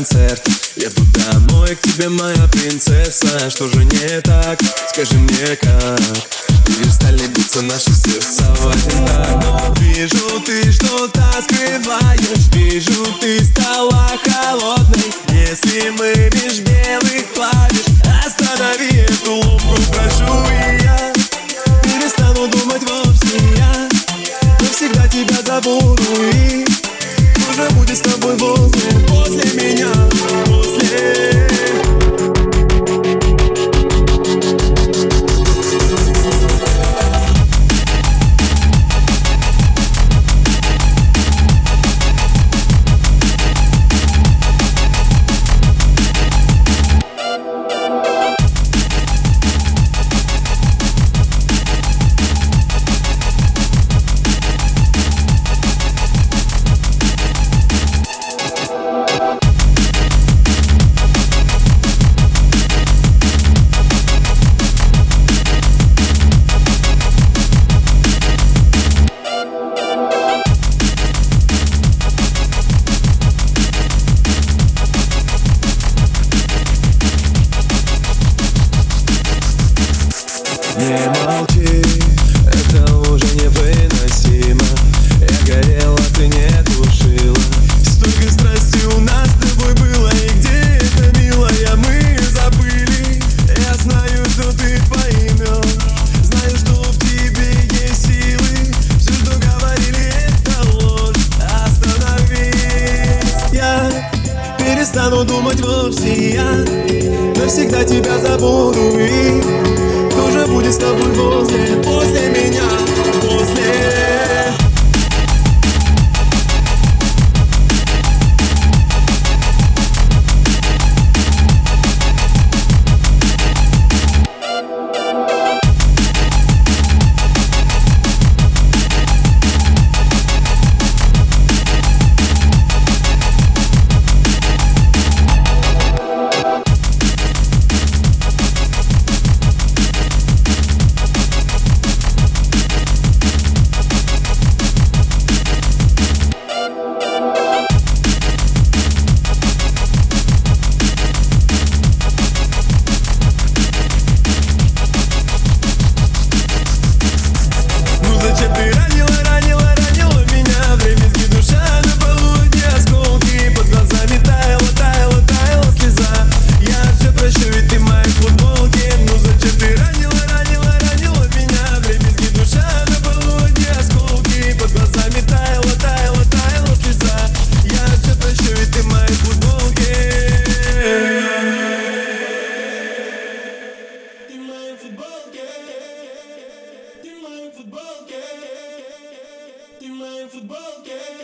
концерт. Еду домой к тебе, моя принцесса. Что же не так? Скажи мне как? Перестали биться наши сердца в один так Вижу, ты что-то скрываешь. Вижу, ты стала холодной. Если мы меж белых клавиш Останови эту ломку, прошу И я перестану думать вовсе. Я Навсегда тебя забуду и уже будет с тобой возле, после меня, после перестану думать вовсе я. Навсегда тебя забуду и кто же будет с тобой после после ты ранила, ранила, ранила меня. В ремезги душа на полудне. Осколки Под глазами таяла, таяла, таяла слеза. Я все прощу, ведь ты в моей Ну зачем ты ранила, ранила, ранила меня? В ремезги душа на полудне. Осколки Под глазами таяла, таяла, таяла слеза. Я все прощу, ведь ты в моей Ты в моей ты в моей футболке.